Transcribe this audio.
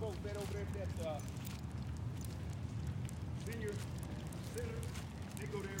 folks that over there at that uh, senior center, they go there.